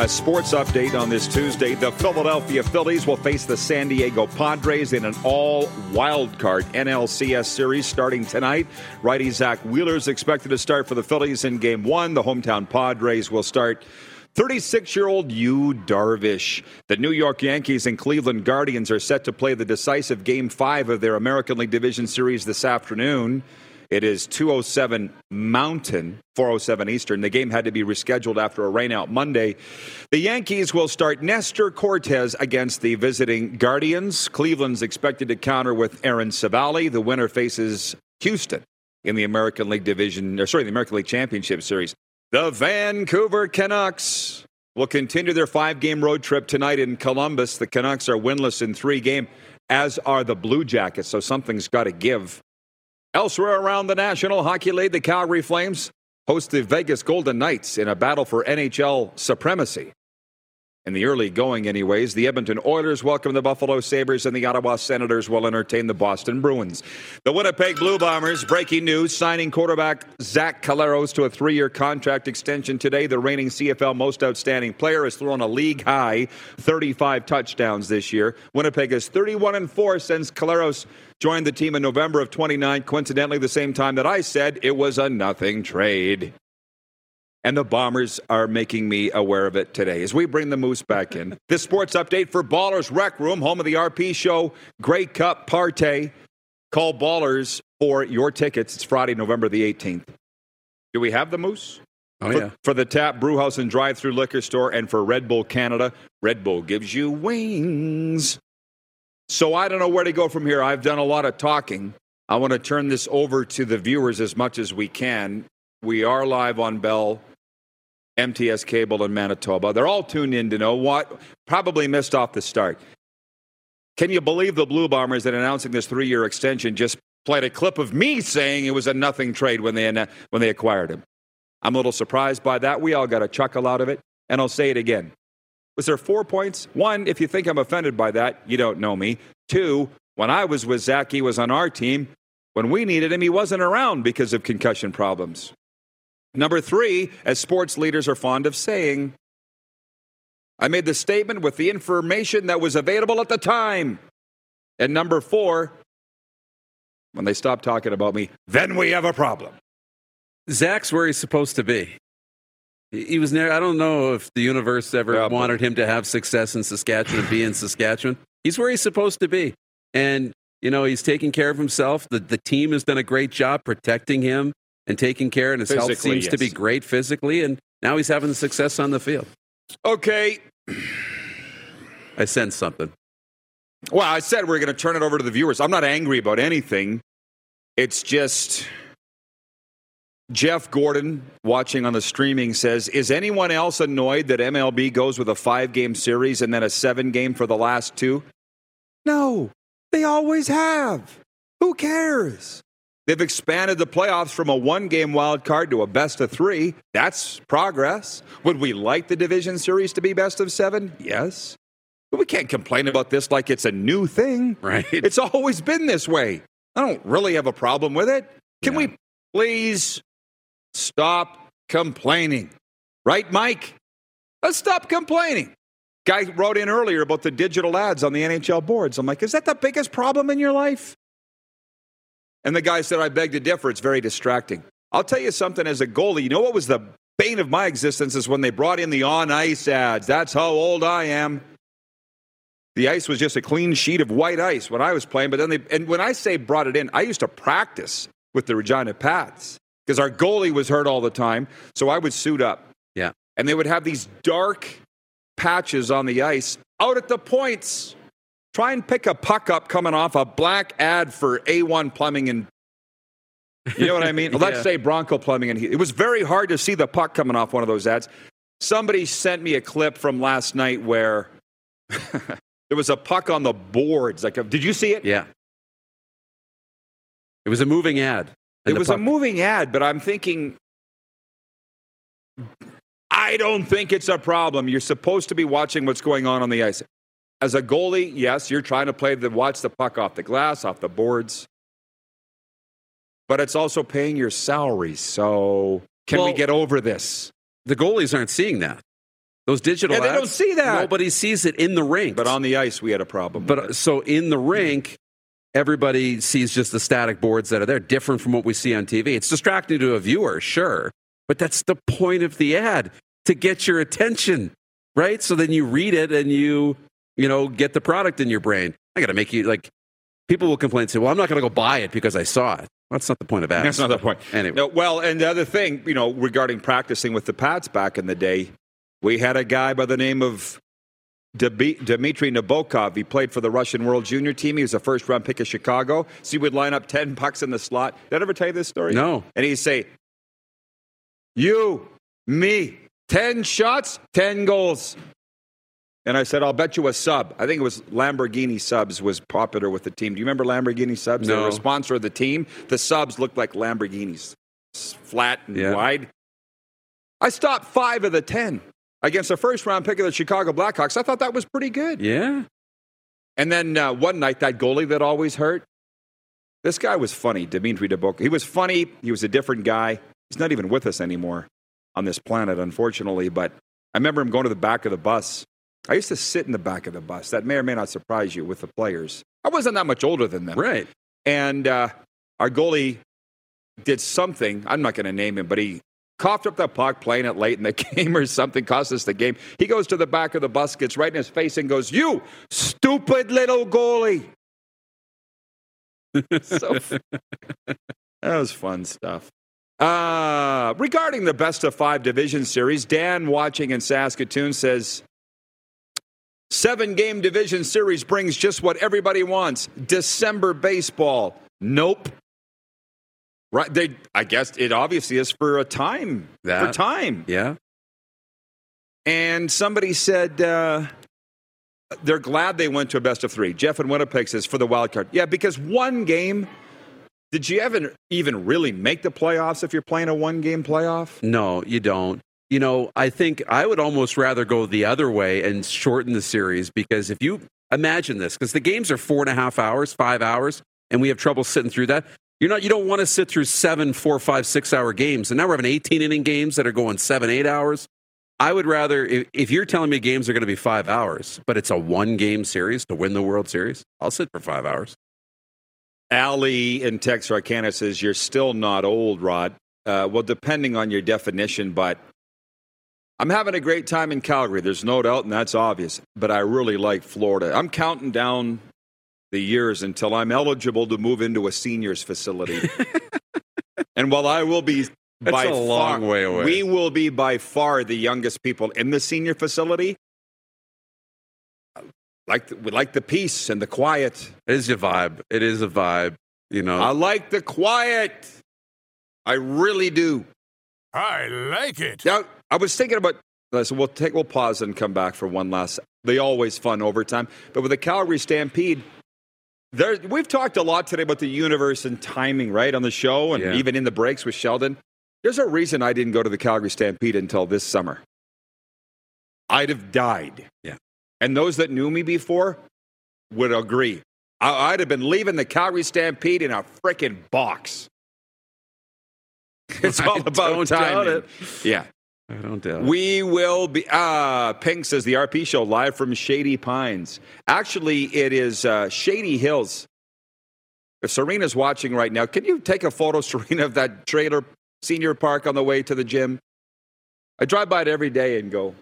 a sports update on this Tuesday. The Philadelphia Phillies will face the San Diego Padres in an all wild card NLCS series starting tonight. Righty Zack Wheeler is expected to start for the Phillies in game one. The hometown Padres will start 36 year old Yu Darvish. The New York Yankees and Cleveland Guardians are set to play the decisive Game 5 of their American League Division Series this afternoon. It is 207 Mountain, 407 Eastern. The game had to be rescheduled after a rainout Monday. The Yankees will start Nestor Cortes against the visiting Guardians. Cleveland's expected to counter with Aaron Civale. The winner faces Houston in the American League Division, or sorry, the American League Championship Series. The Vancouver Canucks will continue their five game road trip tonight in Columbus. The Canucks are winless in three games, as are the Blue Jackets, so something's got to give. Elsewhere around the National Hockey League, the Calgary Flames host the Vegas Golden Knights in a battle for NHL supremacy. In the early going, anyways, the Edmonton Oilers welcome the Buffalo Sabres, and the Ottawa Senators will entertain the Boston Bruins. The Winnipeg Blue Bombers, breaking news, signing quarterback Zach Collaros to a three year contract extension today. The reigning CFL most outstanding player has thrown a league high 35 touchdowns this year. Winnipeg is 31 and 4 since Collaros joined the team in November of 29, coincidentally, the same time that I said it was a nothing trade. And the Bombers are making me aware of it today as we bring the Moose back in. This sports update for Ballers Rec Room, home of the RP show, Grey Cup Partay. Call Ballers for your tickets. It's Friday, November the 18th. Do we have the Moose? Oh, for, yeah. for the Tap Brewhouse and Drive Through Liquor Store and for Red Bull Canada. Red Bull gives you wings. So I don't know where to go from here. I've done a lot of talking. I want to turn this over to the viewers as much as we can. We are live on Bell, MTS Cable in Manitoba. They're all tuned in to know what probably missed off the start. Can you believe the Blue Bombers that announcing this three year extension just played a clip of me saying it was a nothing trade when they, when they acquired him? I'm a little surprised by that. We all got a chuckle out of it. And I'll say it again. Was there four points? One, if you think I'm offended by that, you don't know me. Two, when I was with Zach, he was on our team. When we needed him, he wasn't around because of concussion problems. Number three, as sports leaders are fond of saying, I made the statement with the information that was available at the time. And number four, when they stop talking about me, then we have a problem. Zach's where he's supposed to be. He was never. I don't know if the universe ever Yeah, wanted him to have success in Saskatchewan and be in Saskatchewan. He's where he's supposed to be, and you know he's taking care of himself. The the team has done a great job protecting him and taking care, and his health Physically, seems to be great physically, and now he's having success on the field. Okay. I sense something. Well, I said we're going to turn it over to the viewers. I'm not angry about anything. It's just Jeff Gordon watching on the streaming says, Is anyone else annoyed that MLB goes with a five game series and then a seven game for the last two? No, they always have. Who cares? They've expanded the playoffs from a one game wild card to a best of three. That's progress. Would we like the division series to be best of seven? Yes. But we can't complain about this like it's a new thing. <laughs> Right. It's always been this way. I don't really have a problem with it. Can Yeah. we please stop complaining? Right, Mike? Let's stop complaining. Guy wrote in earlier about the digital ads on the NHL boards. I'm like, is that the biggest problem in your life? And the guy said, I beg to differ. It's very distracting. I'll tell you something as a goalie. You know what was the bane of my existence is when they brought in the on ice ads. That's how old I am. The ice was just a clean sheet of white ice when I was playing. But then they, and when I say brought it in, I used to practice with the Regina Pats because our goalie was hurt all the time. So I would suit up. Yeah. And they would have these dark patches on the ice out at the points. Try and pick a puck up coming off a black ad for A1 plumbing and you know what I mean? <laughs> Let's say Bronco plumbing and heat. It was very hard to see the puck coming off one of those ads. Somebody sent me a clip from last night where <laughs> there was a puck on the boards. Like, did you see it? Yeah. It was a moving ad. It was a moving ad, but I'm thinking, I don't think it's a problem. You're supposed to be watching what's going on on the ice. As a goalie, yes, you're trying to play the watch the puck off the glass, off the boards, but it's also paying your salary. So can we get over this? The goalies aren't seeing that. Those digital Yeah, they don't see that. Nobody sees it in the rink. But on the ice, we had a problem. But so in the rink, everybody sees just the static boards that are there, different from what we see on TV. It's distracting to a viewer, sure, but that's the point of the ad to get your attention, right? So then you read it and you, you know, get the product in your brain. I got to make you like. People will complain and say, "Well, I'm not going to go buy it because I saw it." Well, that's not the point of ads. That's not the point. Anyway. No, well, and the other thing, you know, regarding practicing with the Pats back in the day, we had a guy by the name of Dmitry Nabokov. He played for the Russian World Junior team. He was a first round pick of Chicago. So he would line up 10 bucks in the slot. Did I ever tell you this story? No. And he'd say, You, me, 10 shots, 10 goals. And I said, I'll bet you a sub. I think it was Lamborghini subs was popular with the team. Do you remember Lamborghini subs? They were No. a sponsor of the team. The subs looked like Lamborghinis, flat and Yeah. wide. I stopped five of the 10 against the first round pick of the Chicago Blackhawks. I thought that was pretty good. Yeah. And then uh, one night, that goalie that always hurt, this guy was funny, Dimitri Debok. He was funny. He was a different guy. He's not even with us anymore on this planet, unfortunately. But I remember him going to the back of the bus. I used to sit in the back of the bus. That may or may not surprise you with the players. I wasn't that much older than them. Right. And uh, our goalie did something. I'm not going to name him, but he coughed up the puck playing it late in the <laughs> game or something, cost us the game. He goes to the back of the bus, gets right in his face, and goes, You stupid little goalie. <laughs> so, that was fun stuff. Uh, regarding the best of five division series, Dan watching in Saskatoon says seven game division series brings just what everybody wants December baseball. Nope. Right. They, I guess it obviously is for a time. For time. Yeah. And somebody said uh, they're glad they went to a best of three. Jeff in Winnipeg says for the wild card. Yeah, because one game. Did you ever even really make the playoffs if you're playing a one game playoff? No, you don't. You know, I think I would almost rather go the other way and shorten the series because if you imagine this, because the games are four and a half hours, five hours, and we have trouble sitting through that. You're not. You don't want to sit through seven, four, five, six hour games, and now we're having 18 inning games that are going seven, eight hours. I would rather, if, if you're telling me games are going to be five hours, but it's a one game series to win the World Series, I'll sit for five hours. Allie in Texarkana says you're still not old, Rod. Uh, well, depending on your definition, but I'm having a great time in Calgary. There's no doubt, and that's obvious. But I really like Florida. I'm counting down the years until I'm eligible to move into a seniors facility. <laughs> and while I will be That's by a long far, way away. we will be by far the youngest people in the senior facility. Like the, we like the peace and the quiet. It is a vibe. It is a vibe. You know, I like the quiet. I really do. I like it. Now, I was thinking about. Listen, we'll take. We'll pause and come back for one last. The always fun overtime, but with the Calgary Stampede, there we've talked a lot today about the universe and timing, right, on the show, and Yeah. even in the breaks with Sheldon. There's a reason I didn't go to the Calgary Stampede until this summer. I'd have died. Yeah. And those that knew me before would agree. I- I'd have been leaving the Calgary Stampede in a freaking box. <laughs> It's all I about timing. it. Yeah. I don't doubt. it. We will be. Uh, Pink says the RP show live from Shady Pines. Actually, it is uh, Shady Hills. If Serena's watching right now, can you take a photo, <laughs> Serena, of that trailer senior park on the way to the gym? I drive by it every day and go,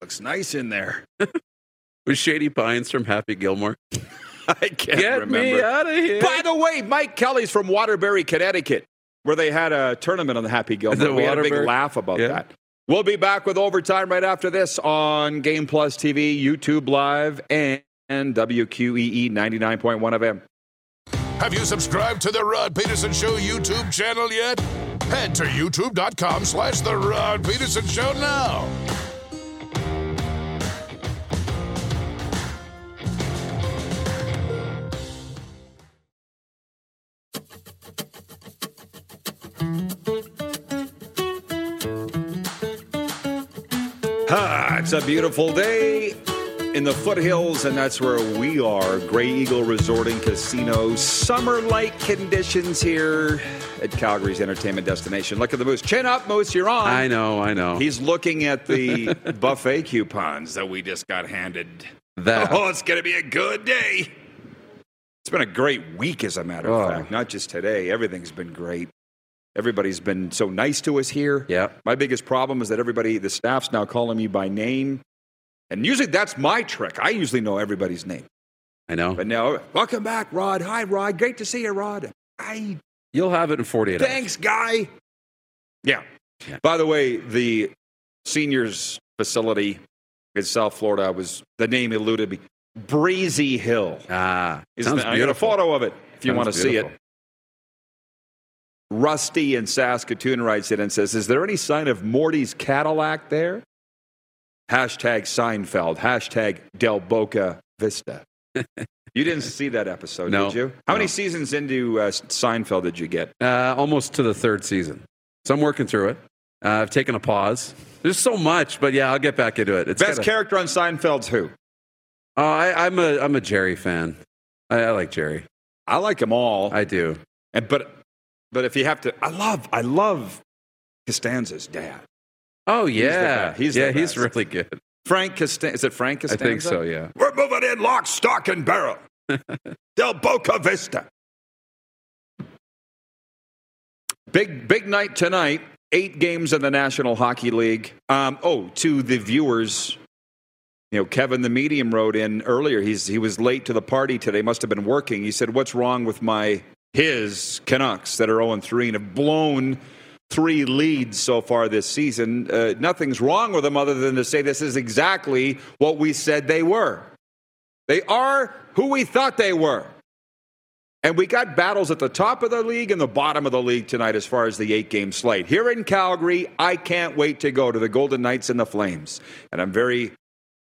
looks nice in there. <laughs> Was Shady Pines from Happy Gilmore? <laughs> I can't Get remember. me out of here. By the way, Mike Kelly's from Waterbury, Connecticut, where they had a tournament on the Happy Gilmore. The We had a big laugh about Yeah. that. We'll be back with overtime right after this on Game Plus TV, YouTube Live, and, and WQEE 99.1 FM. Have you subscribed to the Rod Peterson Show YouTube channel yet? Head to youtube.com slash the Rod Peterson Show now. Ah, it's a beautiful day in the foothills, and that's where we are. Grey Eagle Resort and Casino. Summer like conditions here at Calgary's entertainment destination. Look at the Moose. Chin up, Moose, you're on. I know, I know. He's looking at the <laughs> buffet coupons that we just got handed. that. Oh, it's going to be a good day. It's been a great week, as a matter of Oh. fact. Not just today. Everything's been great. Everybody's been so nice to us here. Yeah. My biggest problem is that everybody, the staff's now calling me by name. And usually that's my trick. I usually know everybody's name. I know. But now, welcome back, Rod. Hi, Rod. Great to see you, Rod. Hi. You'll have it in 48 hours. Thanks, guy. Yeah. Yeah. By the way, the seniors facility in South Florida was the name eluded me. Breezy Hill. Ah, Isn't sounds it? I got a photo of it if you Sounds want to see it. Rusty in Saskatoon writes in and says, Is there any sign of Morty's Cadillac there? Hashtag Seinfeld. Hashtag Del Boca Vista. <laughs> you didn't see that episode, No. did you? How many seasons into uh, Seinfeld did you get? Uh, almost to the third season. So I'm working through it. Uh, I've taken a pause. There's so much, but yeah, I'll get back into it. It's Best gotta- character on Seinfeld's who? Oh, I, I'm a I'm a Jerry fan. I, I like Jerry. I like them all. I do. and, but, but if you have to, I love, I love Costanza's dad. Oh yeah. He's the yeah, he's really good. Frank Costanza. Is it Frank Costanza? I think so. Yeah. We're moving in lock, stock, and barrel. <laughs> Del Boca Vista. Big, big night tonight. Eight games in the National Hockey League. Um, oh, to the viewers, you know, Kevin the medium wrote in earlier. He's he was late to the party today. Must have been working. He said, "What's wrong with my his Canucks that are 0 3 and have blown three leads so far this season. Uh, nothing's wrong with them other than to say this is exactly what we said they were. They are who we thought they were. And we got battles at the top of the league and the bottom of the league tonight as far as the eight game slate. Here in Calgary, I can't wait to go to the Golden Knights and the Flames. And I'm very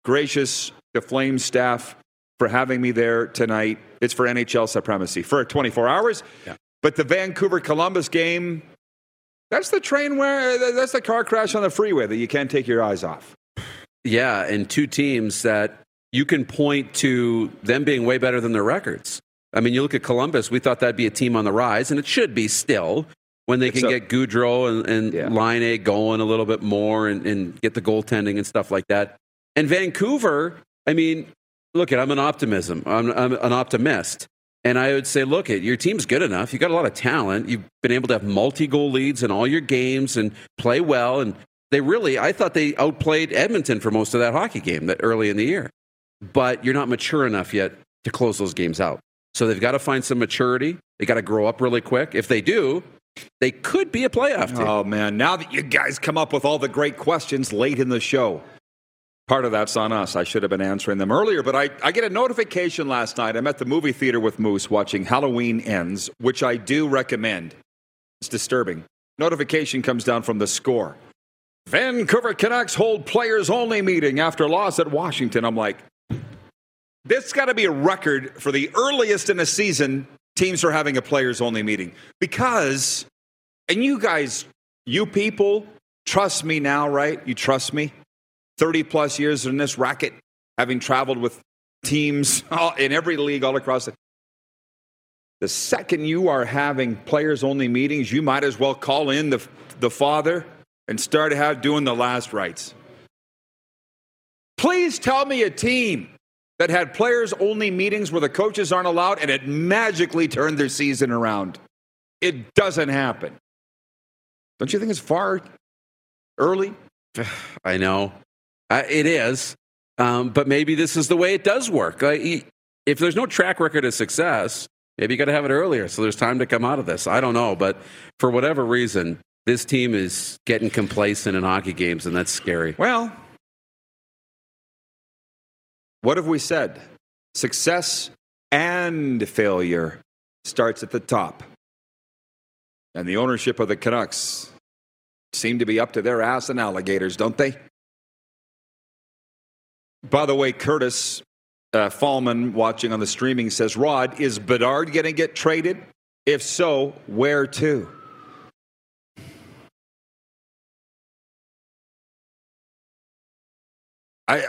gracious to Flames staff for having me there tonight. It's for NHL supremacy for 24 hours. Yeah. But the Vancouver Columbus game, that's the train where that's the car crash on the freeway that you can't take your eyes off. Yeah, and two teams that you can point to them being way better than their records. I mean, you look at Columbus, we thought that'd be a team on the rise, and it should be still when they can get Gaudreau and, and Yeah. Laine going a little bit more and, and get the goaltending and stuff like that. And Vancouver, I mean, look at I'm an optimism. I'm, I'm an optimist. And I would say, look at your team's good enough. You've got a lot of talent. You've been able to have multi-goal leads in all your games and play well. And they really, I thought they outplayed Edmonton for most of that hockey game that early in the year. But you're not mature enough yet to close those games out. So they've got to find some maturity. They got to grow up really quick. If they do, they could be a playoff team. Oh man, now that you guys come up with all the great questions late in the show. Part of that's on us. I should have been answering them earlier, but I, I get a notification last night. I'm at the movie theater with Moose watching Halloween Ends, which I do recommend. It's disturbing. Notification comes down from the score. Vancouver Canucks hold players only meeting after loss at Washington. I'm like, this got to be a record for the earliest in a season teams are having a players only meeting because and you guys, you people, trust me now, right? You trust me? 30 plus years in this racket, having traveled with teams <laughs> in every league all across the. The second you are having players only meetings, you might as well call in the, the father and start have, doing the last rites. Please tell me a team that had players only meetings where the coaches aren't allowed and it magically turned their season around. It doesn't happen. Don't you think it's far early? <sighs> I know. Uh, it is. Um, but maybe this is the way it does work. Like, if there's no track record of success, maybe you got to have it earlier so there's time to come out of this. I don't know. But for whatever reason, this team is getting complacent in hockey games, and that's scary. Well, what have we said? Success and failure starts at the top. And the ownership of the Canucks seem to be up to their ass and alligators, don't they? By the way, Curtis uh, Fallman, watching on the streaming, says, Rod, is Bedard going to get traded? If so, where to? I,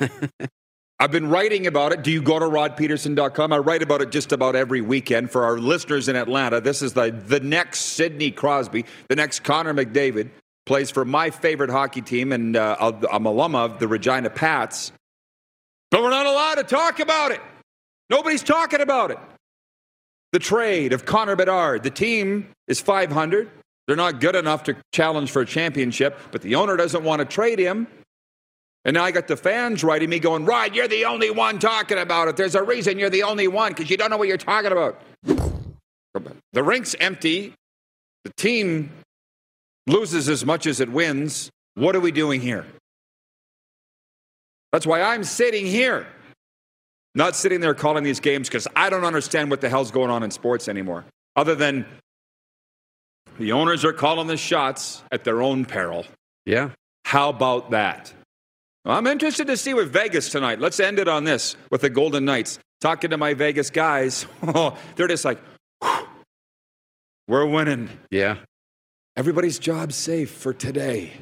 <laughs> I've been writing about it. Do you go to rodpeterson.com? I write about it just about every weekend for our listeners in Atlanta. This is the, the next Sidney Crosby, the next Connor McDavid, plays for my favorite hockey team, and uh, I'm alum of the Regina Pats. But we're not allowed to talk about it. Nobody's talking about it. The trade of Connor Bedard. The team is 500. They're not good enough to challenge for a championship, but the owner doesn't want to trade him. And now I got the fans writing me going, Rod, you're the only one talking about it. There's a reason you're the only one because you don't know what you're talking about. The rink's empty. The team loses as much as it wins. What are we doing here? That's why I'm sitting here, not sitting there calling these games because I don't understand what the hell's going on in sports anymore, other than the owners are calling the shots at their own peril. Yeah. How about that? Well, I'm interested to see with Vegas tonight. Let's end it on this with the Golden Knights. Talking to my Vegas guys, <laughs> oh, they're just like, we're winning. Yeah. Everybody's job safe for today.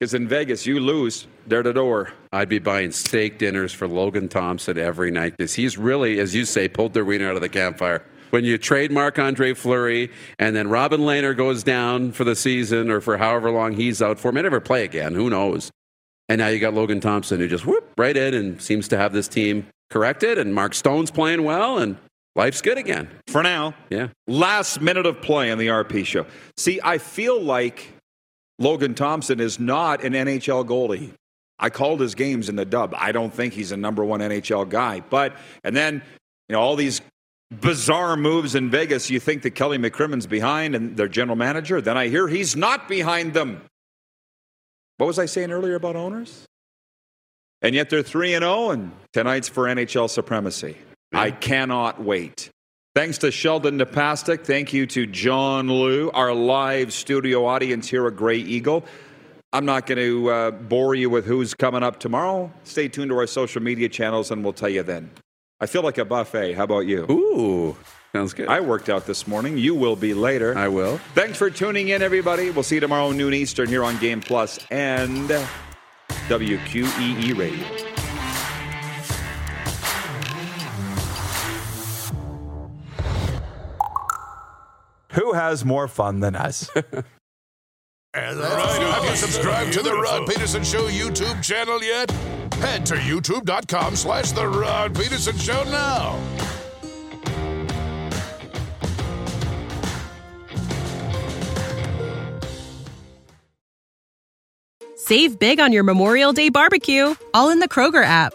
Because in Vegas, you lose, they're the door. I'd be buying steak dinners for Logan Thompson every night because he's really, as you say, pulled the wiener out of the campfire. When you trademark Andre Fleury and then Robin Lehner goes down for the season or for however long he's out for, may never play again. Who knows? And now you got Logan Thompson who just whoop right in and seems to have this team corrected. And Mark Stone's playing well and life's good again. For now, Yeah. last minute of play on the RP show. See, I feel like Logan Thompson is not an NHL goalie. I called his games in the dub. I don't think he's a number one NHL guy. But, and then, you know, all these bizarre moves in Vegas, you think that Kelly McCrimmon's behind and their general manager. Then I hear he's not behind them. What was I saying earlier about owners? And yet they're 3 and 0 and tonight's for NHL supremacy. I cannot wait. Thanks to Sheldon Napastuk. Thank you to John Liu, our live studio audience here at Grey Eagle. I'm not going to uh, bore you with who's coming up tomorrow. Stay tuned to our social media channels and we'll tell you then. I feel like a buffet. How about you? Ooh, sounds good. I worked out this morning. You will be later. I will. Thanks for tuning in, everybody. We'll see you tomorrow noon Eastern here on Game Plus and WQEE Radio. Who has more fun than us? <laughs> And that's right. Have you subscribed to the Rod Peterson Show YouTube channel yet? Head to youtube.com slash the Rod Peterson Show now. Save big on your Memorial Day barbecue, all in the Kroger app.